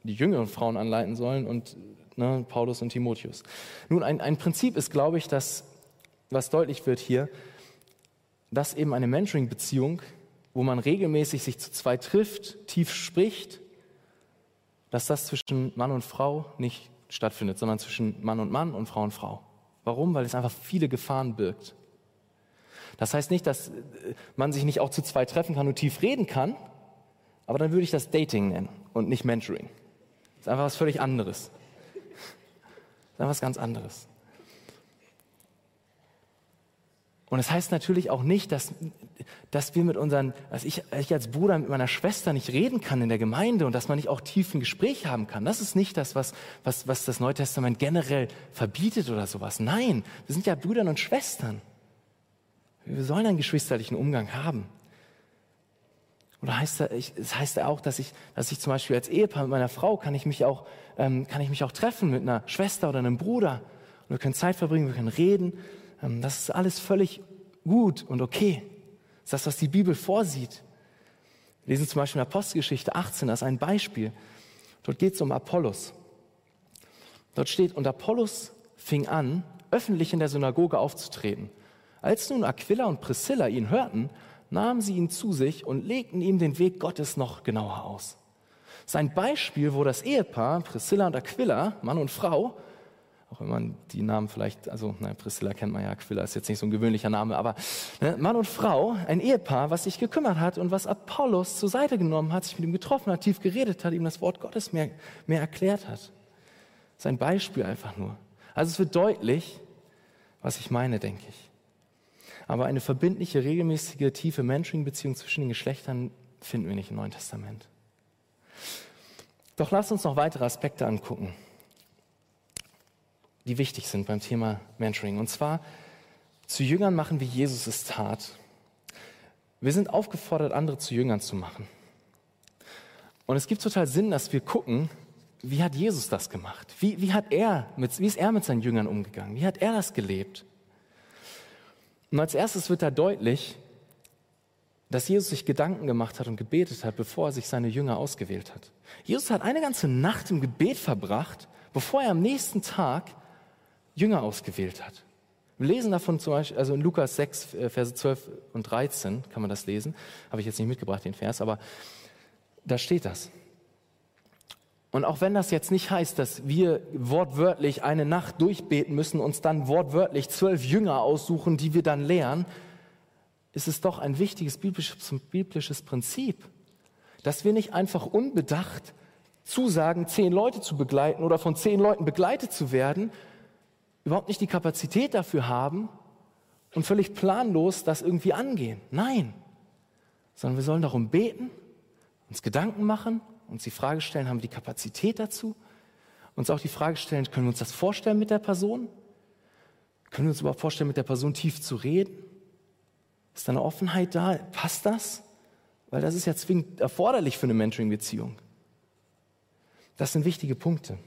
Speaker 2: die jüngeren Frauen anleiten sollen und ne, Paulus und Timotheus. Nun, ein, ein Prinzip ist, glaube ich, dass, was deutlich wird hier, dass eben eine Mentoring-Beziehung, wo man regelmäßig sich zu zweit trifft, tief spricht, dass das zwischen Mann und Frau nicht stattfindet, sondern zwischen Mann und Mann und Frau und Frau. Warum? Weil es einfach viele Gefahren birgt. Das heißt nicht, dass man sich nicht auch zu zweit treffen kann und tief reden kann, aber dann würde ich das Dating nennen und nicht Mentoring. Das ist einfach was völlig anderes. Das ist einfach was ganz anderes. Und das heißt natürlich auch nicht, dass, dass wir mit unseren, dass ich, ich als Bruder mit meiner Schwester nicht reden kann in der Gemeinde und dass man nicht auch tiefen Gespräch haben kann. Das ist nicht das, was, was, was das Neue Testament generell verbietet oder sowas. Nein, wir sind ja Brüder und Schwestern. Wir sollen einen geschwisterlichen Umgang haben. Oder heißt das, es heißt auch, dass ich, dass ich zum Beispiel als Ehepaar mit meiner Frau kann ich mich auch, ähm, kann ich mich auch treffen mit einer Schwester oder einem Bruder. Und wir können Zeit verbringen, wir können reden. Ähm, das ist alles völlig gut und okay. Das ist das, was die Bibel vorsieht. Wir lesen zum Beispiel in Apostelgeschichte 18 als ein Beispiel. Dort geht es um Apollos. Dort steht, und Apollos fing an, öffentlich in der Synagoge aufzutreten. Als nun Aquila und Priscilla ihn hörten, nahmen sie ihn zu sich und legten ihm den Weg Gottes noch genauer aus. Sein Beispiel, wo das Ehepaar, Priscilla und Aquila, Mann und Frau, auch wenn man die Namen vielleicht, also nein, Priscilla kennt man ja, Aquila ist jetzt nicht so ein gewöhnlicher Name, aber ne, Mann und Frau, ein Ehepaar, was sich gekümmert hat und was Apollos zur Seite genommen hat, sich mit ihm getroffen hat, tief geredet hat, ihm das Wort Gottes mehr, mehr erklärt hat. Sein Beispiel einfach nur. Also es wird deutlich, was ich meine, denke ich. Aber eine verbindliche, regelmäßige, tiefe Mentoring-Beziehung zwischen den Geschlechtern finden wir nicht im Neuen Testament. Doch lasst uns noch weitere Aspekte angucken die wichtig sind beim Thema Mentoring. Und zwar zu Jüngern machen, wie Jesus es tat. Wir sind aufgefordert, andere zu Jüngern zu machen. Und es gibt total Sinn, dass wir gucken, wie hat Jesus das gemacht? Wie, wie, hat er mit, wie ist er mit seinen Jüngern umgegangen? Wie hat er das gelebt? Und als erstes wird da deutlich, dass Jesus sich Gedanken gemacht hat und gebetet hat, bevor er sich seine Jünger ausgewählt hat. Jesus hat eine ganze Nacht im Gebet verbracht, bevor er am nächsten Tag Jünger ausgewählt hat. Wir lesen davon zum Beispiel, also in Lukas 6, äh, Verse 12 und 13 kann man das lesen. Habe ich jetzt nicht mitgebracht, den Vers, aber da steht das. Und auch wenn das jetzt nicht heißt, dass wir wortwörtlich eine Nacht durchbeten müssen, uns dann wortwörtlich zwölf Jünger aussuchen, die wir dann lehren, ist es doch ein wichtiges biblisches, biblisches Prinzip, dass wir nicht einfach unbedacht zusagen, zehn Leute zu begleiten oder von zehn Leuten begleitet zu werden, überhaupt nicht die Kapazität dafür haben und völlig planlos das irgendwie angehen. Nein, sondern wir sollen darum beten, uns Gedanken machen uns die Frage stellen, haben wir die Kapazität dazu? Uns auch die Frage stellen, können wir uns das vorstellen mit der Person? Können wir uns überhaupt vorstellen, mit der Person tief zu reden? Ist da eine Offenheit da? Passt das? Weil das ist ja zwingend erforderlich für eine Mentoring-Beziehung. Das sind wichtige Punkte.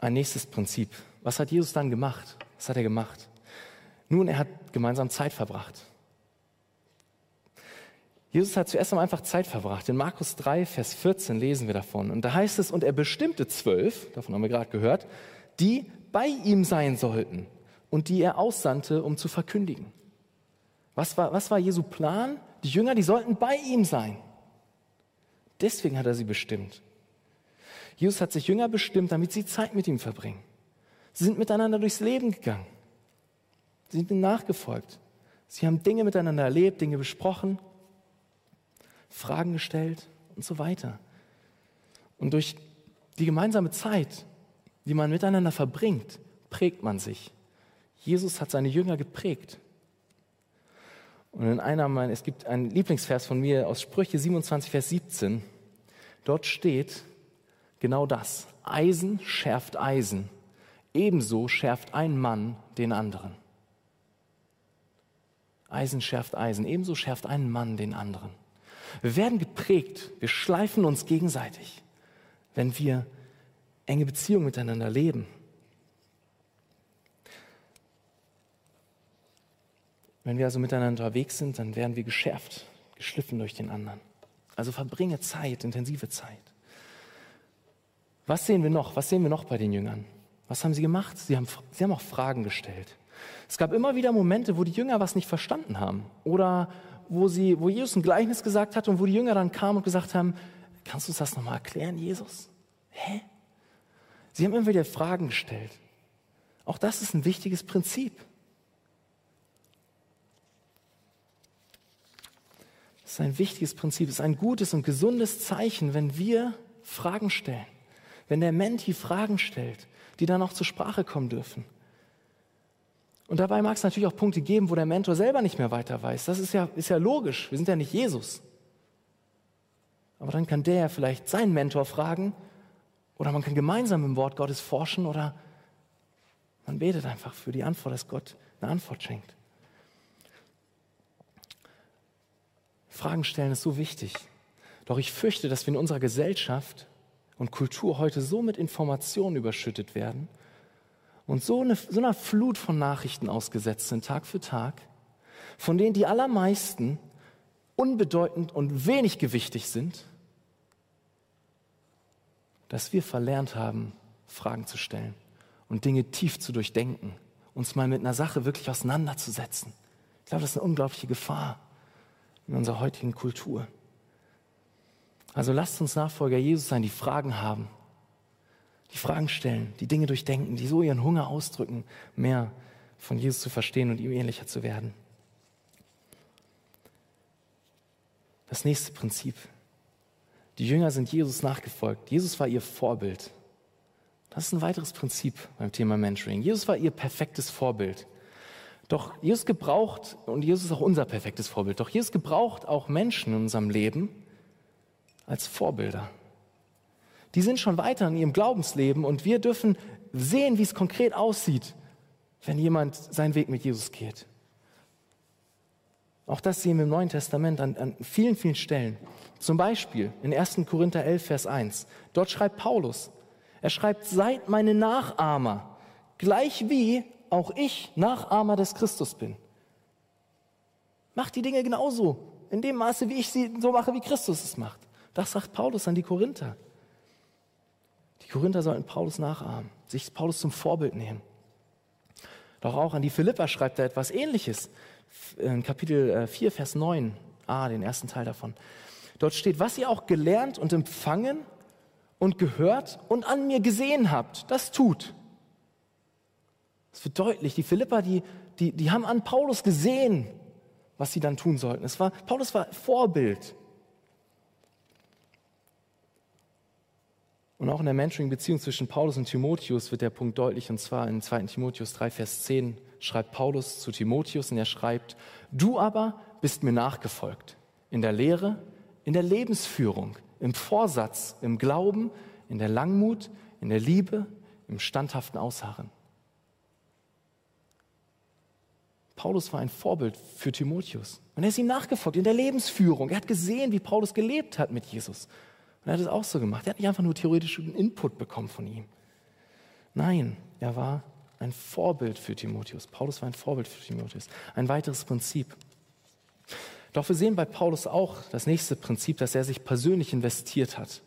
Speaker 2: Ein nächstes Prinzip. Was hat Jesus dann gemacht? Was hat er gemacht? Nun, er hat gemeinsam Zeit verbracht. Jesus hat zuerst einmal einfach Zeit verbracht. In Markus 3, Vers 14 lesen wir davon. Und da heißt es, und er bestimmte zwölf, davon haben wir gerade gehört, die bei ihm sein sollten und die er aussandte, um zu verkündigen. Was war, was war Jesu Plan? Die Jünger, die sollten bei ihm sein. Deswegen hat er sie bestimmt. Jesus hat sich Jünger bestimmt, damit sie Zeit mit ihm verbringen. Sie sind miteinander durchs Leben gegangen. Sie sind ihm nachgefolgt. Sie haben Dinge miteinander erlebt, Dinge besprochen, Fragen gestellt und so weiter. Und durch die gemeinsame Zeit, die man miteinander verbringt, prägt man sich. Jesus hat seine Jünger geprägt. Und in einer meiner, es gibt einen Lieblingsvers von mir aus Sprüche 27, Vers 17. Dort steht genau das. Eisen schärft Eisen. Ebenso schärft ein Mann den anderen. Eisen schärft Eisen. Ebenso schärft ein Mann den anderen. Wir werden geprägt. Wir schleifen uns gegenseitig, wenn wir enge Beziehungen miteinander leben. Wenn wir also miteinander unterwegs sind, dann werden wir geschärft, geschliffen durch den anderen. Also verbringe Zeit, intensive Zeit. Was sehen wir noch? Was sehen wir noch bei den Jüngern? Was haben sie gemacht? Sie haben, sie haben auch Fragen gestellt. Es gab immer wieder Momente, wo die Jünger was nicht verstanden haben oder wo, sie, wo Jesus ein Gleichnis gesagt hat und wo die Jünger dann kamen und gesagt haben, kannst du uns das nochmal erklären, Jesus? Hä? Sie haben immer wieder Fragen gestellt. Auch das ist ein wichtiges Prinzip. Das ist ein wichtiges Prinzip, es ist ein gutes und gesundes Zeichen, wenn wir Fragen stellen, wenn der Menti Fragen stellt, die dann auch zur Sprache kommen dürfen. Und dabei mag es natürlich auch Punkte geben, wo der Mentor selber nicht mehr weiter weiß. Das ist ja, ist ja logisch, wir sind ja nicht Jesus. Aber dann kann der ja vielleicht seinen Mentor fragen oder man kann gemeinsam im Wort Gottes forschen oder man betet einfach für die Antwort, dass Gott eine Antwort schenkt. Fragen stellen ist so wichtig. Doch ich fürchte, dass wir in unserer Gesellschaft und Kultur heute so mit Informationen überschüttet werden und so, eine, so einer Flut von Nachrichten ausgesetzt sind, Tag für Tag, von denen die allermeisten unbedeutend und wenig gewichtig sind, dass wir verlernt haben, Fragen zu stellen und Dinge tief zu durchdenken, uns mal mit einer Sache wirklich auseinanderzusetzen. Ich glaube, das ist eine unglaubliche Gefahr in unserer heutigen Kultur. Also lasst uns Nachfolger Jesus sein, die Fragen haben, die Fragen stellen, die Dinge durchdenken, die so ihren Hunger ausdrücken, mehr von Jesus zu verstehen und ihm ähnlicher zu werden. Das nächste Prinzip. Die Jünger sind Jesus nachgefolgt. Jesus war ihr Vorbild. Das ist ein weiteres Prinzip beim Thema Mentoring. Jesus war ihr perfektes Vorbild. Doch Jesus gebraucht, und Jesus ist auch unser perfektes Vorbild, doch Jesus gebraucht auch Menschen in unserem Leben als Vorbilder. Die sind schon weiter in ihrem Glaubensleben und wir dürfen sehen, wie es konkret aussieht, wenn jemand seinen Weg mit Jesus geht. Auch das sehen wir im Neuen Testament an, an vielen, vielen Stellen. Zum Beispiel in 1. Korinther 11, Vers 1. Dort schreibt Paulus, er schreibt, seid meine Nachahmer, gleich wie auch ich Nachahmer des Christus bin. Mach die Dinge genauso, in dem Maße, wie ich sie so mache, wie Christus es macht. Das sagt Paulus an die Korinther. Die Korinther sollten Paulus nachahmen, sich Paulus zum Vorbild nehmen. Doch auch an die Philippa schreibt er etwas Ähnliches. In Kapitel 4, äh, Vers 9, ah, den ersten Teil davon. Dort steht, was ihr auch gelernt und empfangen und gehört und an mir gesehen habt, das tut. Es wird deutlich, die Philippa, die, die, die haben an Paulus gesehen, was sie dann tun sollten. Es war, Paulus war Vorbild. Und auch in der Mentoring-Beziehung zwischen Paulus und Timotheus wird der Punkt deutlich, und zwar in 2. Timotheus 3, Vers 10 schreibt Paulus zu Timotheus und er schreibt, du aber bist mir nachgefolgt, in der Lehre, in der Lebensführung, im Vorsatz, im Glauben, in der Langmut, in der Liebe, im standhaften Ausharren. Paulus war ein Vorbild für Timotheus. Und er ist ihm nachgefolgt in der Lebensführung. Er hat gesehen, wie Paulus gelebt hat mit Jesus. Und er hat es auch so gemacht. Er hat nicht einfach nur theoretischen Input bekommen von ihm. Nein, er war ein Vorbild für Timotheus. Paulus war ein Vorbild für Timotheus. Ein weiteres Prinzip. Doch wir sehen bei Paulus auch das nächste Prinzip, dass er sich persönlich investiert hat.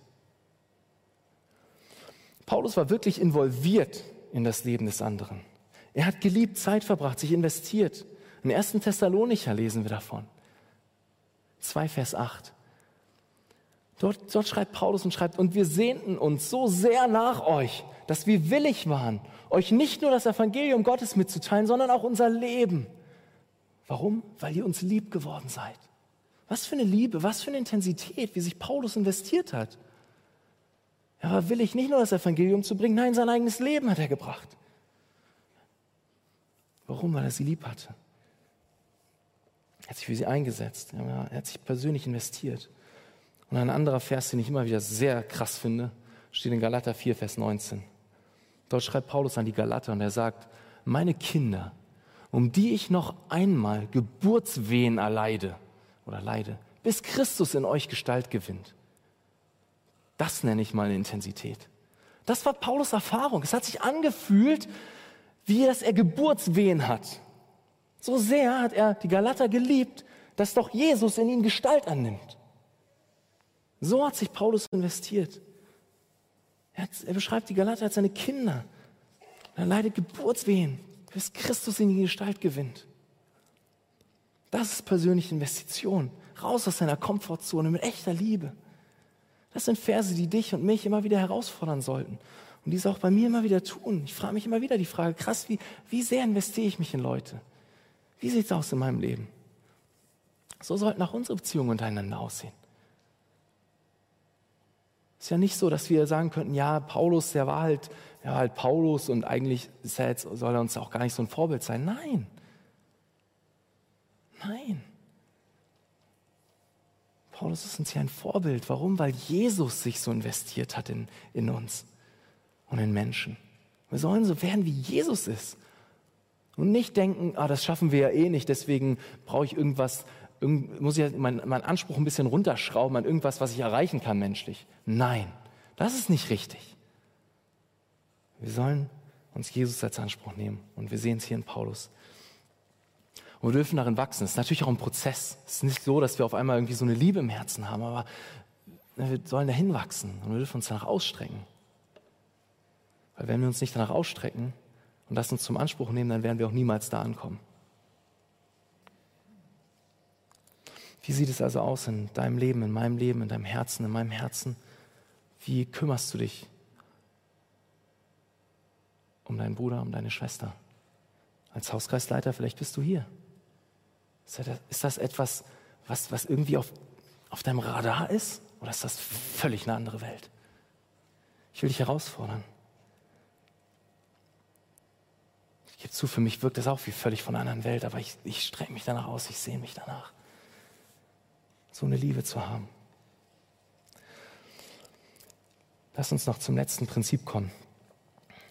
Speaker 2: Paulus war wirklich involviert in das Leben des anderen. Er hat geliebt, Zeit verbracht, sich investiert. In 1. Thessalonicher lesen wir davon. 2 Vers 8. Dort, dort schreibt Paulus und schreibt, und wir sehnten uns so sehr nach euch, dass wir willig waren, euch nicht nur das Evangelium Gottes mitzuteilen, sondern auch unser Leben. Warum? Weil ihr uns lieb geworden seid. Was für eine Liebe, was für eine Intensität, wie sich Paulus investiert hat. Er war willig, nicht nur das Evangelium zu bringen, nein, sein eigenes Leben hat er gebracht. Warum? Weil er sie lieb hatte. Er hat sich für sie eingesetzt. Er hat sich persönlich investiert. Und ein anderer Vers, den ich immer wieder sehr krass finde, steht in Galater 4, Vers 19. Dort schreibt Paulus an die Galater und er sagt, meine Kinder, um die ich noch einmal Geburtswehen erleide oder leide, bis Christus in euch Gestalt gewinnt. Das nenne ich mal eine Intensität. Das war Paulus Erfahrung. Es hat sich angefühlt, wie dass er Geburtswehen hat. So sehr hat er die Galater geliebt, dass doch Jesus in ihn Gestalt annimmt. So hat sich Paulus investiert. Er, hat, er beschreibt die Galater als seine Kinder. Er leidet Geburtswehen, bis Christus in die Gestalt gewinnt. Das ist persönliche Investition. Raus aus seiner Komfortzone mit echter Liebe. Das sind Verse, die dich und mich immer wieder herausfordern sollten. Und die es auch bei mir immer wieder tun. Ich frage mich immer wieder die Frage, krass, wie, wie sehr investiere ich mich in Leute? Wie sieht es aus in meinem Leben? So sollten auch unsere Beziehungen untereinander aussehen. Es ist ja nicht so, dass wir sagen könnten, ja, Paulus, der war halt, der war halt Paulus und eigentlich er jetzt, soll er uns auch gar nicht so ein Vorbild sein. Nein. Nein. Paulus ist uns ja ein Vorbild. Warum? Weil Jesus sich so investiert hat in, in uns und in Menschen. Wir sollen so werden, wie Jesus ist. Und nicht denken, ah, das schaffen wir ja eh nicht, deswegen brauche ich irgendwas, muss ich meinen mein Anspruch ein bisschen runterschrauben an irgendwas, was ich erreichen kann menschlich. Nein, das ist nicht richtig. Wir sollen uns Jesus als Anspruch nehmen. Und wir sehen es hier in Paulus. Und wir dürfen darin wachsen. Es ist natürlich auch ein Prozess. Es ist nicht so, dass wir auf einmal irgendwie so eine Liebe im Herzen haben, aber wir sollen dahin wachsen und wir dürfen uns danach ausstrecken. Weil wenn wir uns nicht danach ausstrecken und das uns zum Anspruch nehmen, dann werden wir auch niemals da ankommen. Wie sieht es also aus in deinem Leben, in meinem Leben, in deinem Herzen, in meinem Herzen? Wie kümmerst du dich um deinen Bruder, um deine Schwester? Als Hauskreisleiter, vielleicht bist du hier. Ist das etwas, was, was irgendwie auf, auf deinem Radar ist? Oder ist das völlig eine andere Welt? Ich will dich herausfordern. Ich gebe zu, für mich wirkt das auch wie völlig von einer anderen Welt, aber ich, ich strecke mich danach aus, ich sehe mich danach, so eine Liebe zu haben. Lass uns noch zum letzten Prinzip kommen.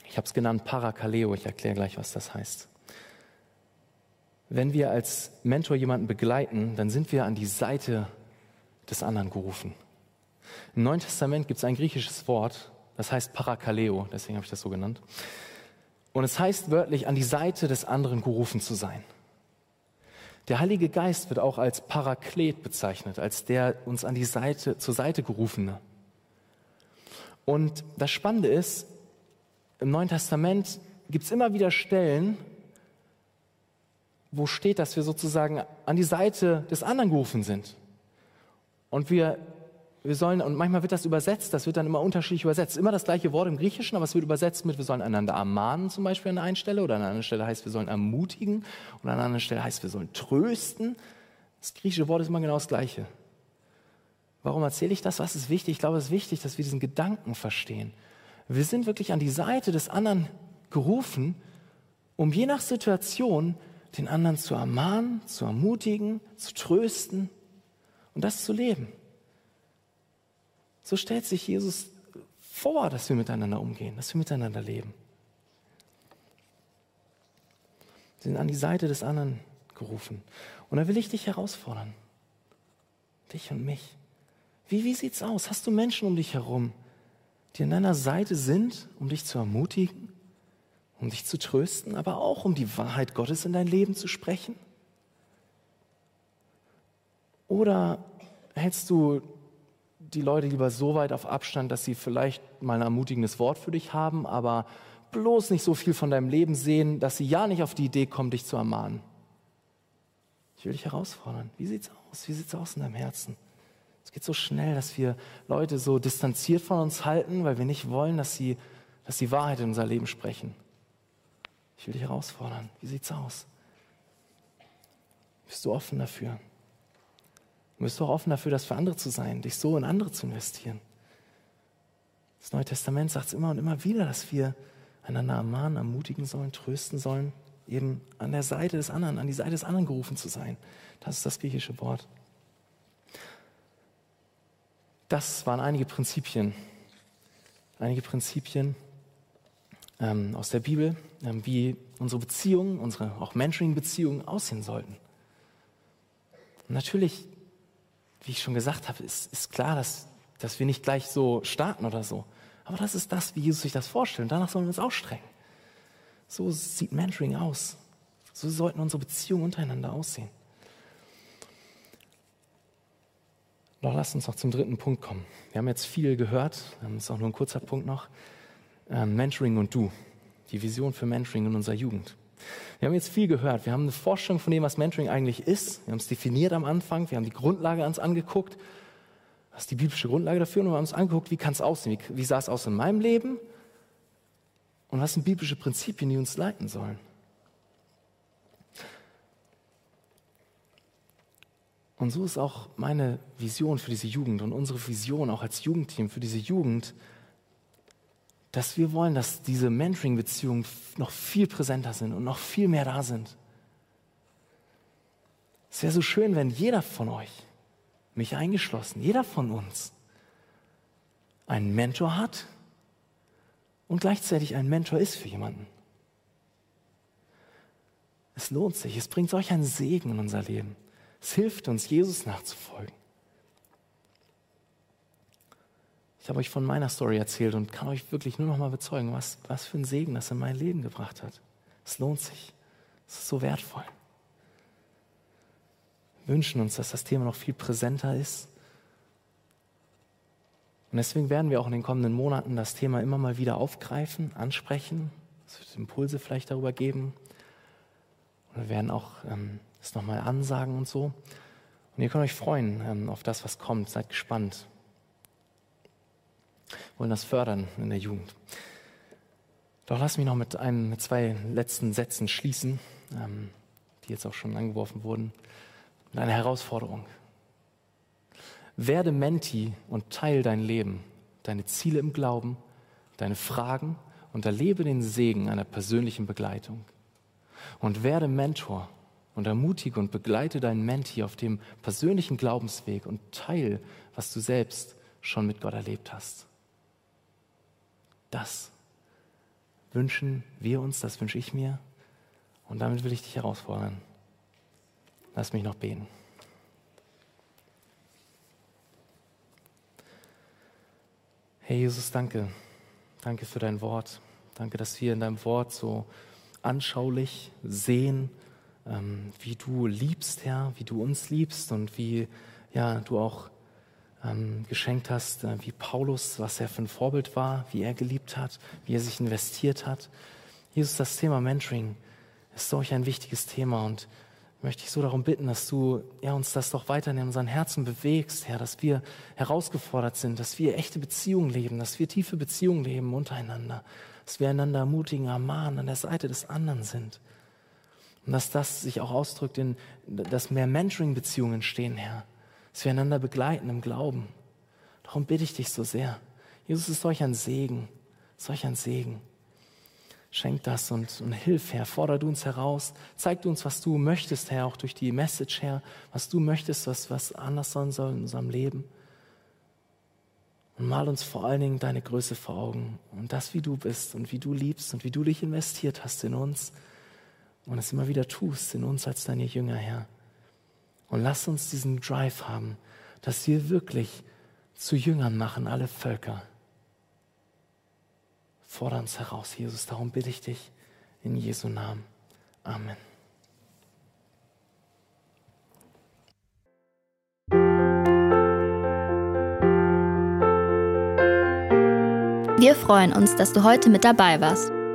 Speaker 2: Ich habe es genannt Parakaleo. Ich erkläre gleich, was das heißt. Wenn wir als Mentor jemanden begleiten, dann sind wir an die Seite des anderen gerufen. Im Neuen Testament gibt es ein griechisches Wort, das heißt Parakaleo, deswegen habe ich das so genannt. Und es heißt wörtlich, an die Seite des anderen gerufen zu sein. Der Heilige Geist wird auch als Paraklet bezeichnet, als der uns an die Seite, zur Seite gerufene. Und das Spannende ist, im Neuen Testament gibt es immer wieder Stellen, wo steht, dass wir sozusagen an die Seite des anderen gerufen sind. Und wir wir sollen, und manchmal wird das übersetzt, das wird dann immer unterschiedlich übersetzt. Immer das gleiche Wort im Griechischen, aber es wird übersetzt mit, wir sollen einander ermahnen zum Beispiel an einer Stelle, oder an einer Stelle heißt, wir sollen ermutigen, und an einer Stelle heißt, wir sollen trösten. Das griechische Wort ist immer genau das gleiche. Warum erzähle ich das? Was ist wichtig? Ich glaube, es ist wichtig, dass wir diesen Gedanken verstehen. Wir sind wirklich an die Seite des anderen gerufen, um je nach Situation den anderen zu ermahnen, zu ermutigen, zu trösten und das zu leben. So stellt sich Jesus vor, dass wir miteinander umgehen, dass wir miteinander leben. Sie sind an die Seite des anderen gerufen. Und da will ich dich herausfordern. Dich und mich. Wie, wie sieht's aus? Hast du Menschen um dich herum, die an deiner Seite sind, um dich zu ermutigen, um dich zu trösten, aber auch um die Wahrheit Gottes in dein Leben zu sprechen? Oder hältst du die Leute lieber so weit auf Abstand, dass sie vielleicht mal ein ermutigendes Wort für dich haben, aber bloß nicht so viel von deinem Leben sehen, dass sie ja nicht auf die Idee kommen, dich zu ermahnen? Ich will dich herausfordern. Wie sieht's aus? Wie sieht's aus in deinem Herzen? Es geht so schnell, dass wir Leute so distanziert von uns halten, weil wir nicht wollen, dass sie, dass die Wahrheit in unser Leben sprechen. Ich will dich herausfordern. Wie sieht's aus? Bist du offen dafür? Bist du auch offen dafür, das für andere zu sein, dich so in andere zu investieren? Das Neue Testament sagt es immer und immer wieder, dass wir einander ermahnen, ermutigen sollen, trösten sollen, eben an der Seite des anderen, an die Seite des anderen gerufen zu sein. Das ist das griechische Wort. Das waren einige Prinzipien, einige Prinzipien ähm, aus der Bibel, ähm, wie unsere Beziehungen, unsere auch Mentoring-Beziehungen aussehen sollten. Und natürlich, wie ich schon gesagt habe, ist, ist klar, dass, dass wir nicht gleich so starten oder so. Aber das ist das, wie Jesus sich das vorstellt. Und danach sollen wir uns auch strengen. So sieht Mentoring aus. So sollten unsere Beziehungen untereinander aussehen. Doch lasst uns noch zum dritten Punkt kommen. Wir haben jetzt viel gehört, das ist auch nur ein kurzer Punkt noch. Ähm, Mentoring und du, die Vision für Mentoring in unserer Jugend. Wir haben jetzt viel gehört. Wir haben eine Vorstellung von dem, was Mentoring eigentlich ist. Wir haben es definiert am Anfang. Wir haben die Grundlage uns angeguckt. Was ist die biblische Grundlage dafür? Und wir haben uns angeguckt, wie kann es aussehen? Wie, wie sah es aus in meinem Leben? Und was sind biblische Prinzipien, die uns leiten sollen? Und so ist auch meine Vision für diese Jugend und unsere Vision auch als Jugendteam für diese Jugend, dass wir wollen, dass diese Mentoring-Beziehungen noch viel präsenter sind und noch viel mehr da sind. Es wäre so schön, wenn jeder von euch, mich eingeschlossen, jeder von uns, einen Mentor hat, und gleichzeitig ein Mentor ist für jemanden. Es lohnt sich, es bringt solch einen Segen in unser Leben. Es hilft uns, Jesus nachzufolgen. Ich habe euch von meiner Story erzählt und kann euch wirklich nur noch mal bezeugen, was, was für ein Segen das in mein Leben gebracht hat. Es lohnt sich. Es ist so wertvoll. Wir wünschen uns, dass das Thema noch viel präsenter ist und deswegen werden wir auch in den kommenden Monaten das Thema immer mal wieder aufgreifen, ansprechen. Es wird Impulse vielleicht darüber geben. Und wir werden auch ähm, das nochmal ansagen und so. Und ihr könnt euch freuen ähm, auf das, was kommt. Seid gespannt. Wollen das fördern in der Jugend. Doch lass mich noch mit, einem, mit zwei letzten Sätzen schließen, ähm, die jetzt auch schon angeworfen wurden. Mit einer Herausforderung. Werde Menti und teil dein Leben, deine Ziele im Glauben, deine Fragen und erlebe den Segen einer persönlichen Begleitung. Und werde Mentor und ermutige und begleite deinen Menti auf dem persönlichen Glaubensweg und teil, was du selbst schon mit Gott erlebt hast. Das wünschen wir uns, das wünsche ich mir. Und damit will ich dich herausfordern. Lass mich noch beten. Hey Jesus, danke. Danke für dein Wort. Danke, dass wir in deinem Wort so anschaulich sehen, ähm, wie du liebst, Herr, wie du uns liebst und wie ja, du auch ähm, geschenkt hast, äh, wie Paulus, was er für ein Vorbild war, wie er geliebt hat, wie er sich investiert hat. Jesus, das Thema Mentoring ist solch ein wichtiges Thema und möchte ich so darum bitten, dass du ja, uns das doch weiter in unseren Herzen bewegst, Herr, dass wir herausgefordert sind, dass wir echte Beziehungen leben, dass wir tiefe Beziehungen leben untereinander, dass wir einander ermutigen, ermahnen, an der Seite des anderen sind. Und dass das sich auch ausdrückt in, dass mehr Mentoring-Beziehungen entstehen, Herr. Dass wir einander begleiten im Glauben. Darum bitte ich dich so sehr. Jesus ist solch ein Segen, solch ein Segen. Schenk das und, und hilf, Herr. Forder du uns heraus. Zeig du uns, was du möchtest, Herr, auch durch die Message, Herr. Was du möchtest, was, was anders sein soll in unserem Leben. Und mal uns vor allen Dingen deine Größe vor Augen und das, wie du bist und wie du liebst und wie du dich investiert hast in uns und es immer wieder tust, in uns als deine Jünger, Herr. Und lass uns diesen Drive haben, dass wir wirklich zu Jüngern machen, alle Völker. Fordere uns heraus, Jesus. Darum bitte ich dich in Jesu Namen. Amen.
Speaker 1: Wir freuen uns, dass du heute mit dabei warst.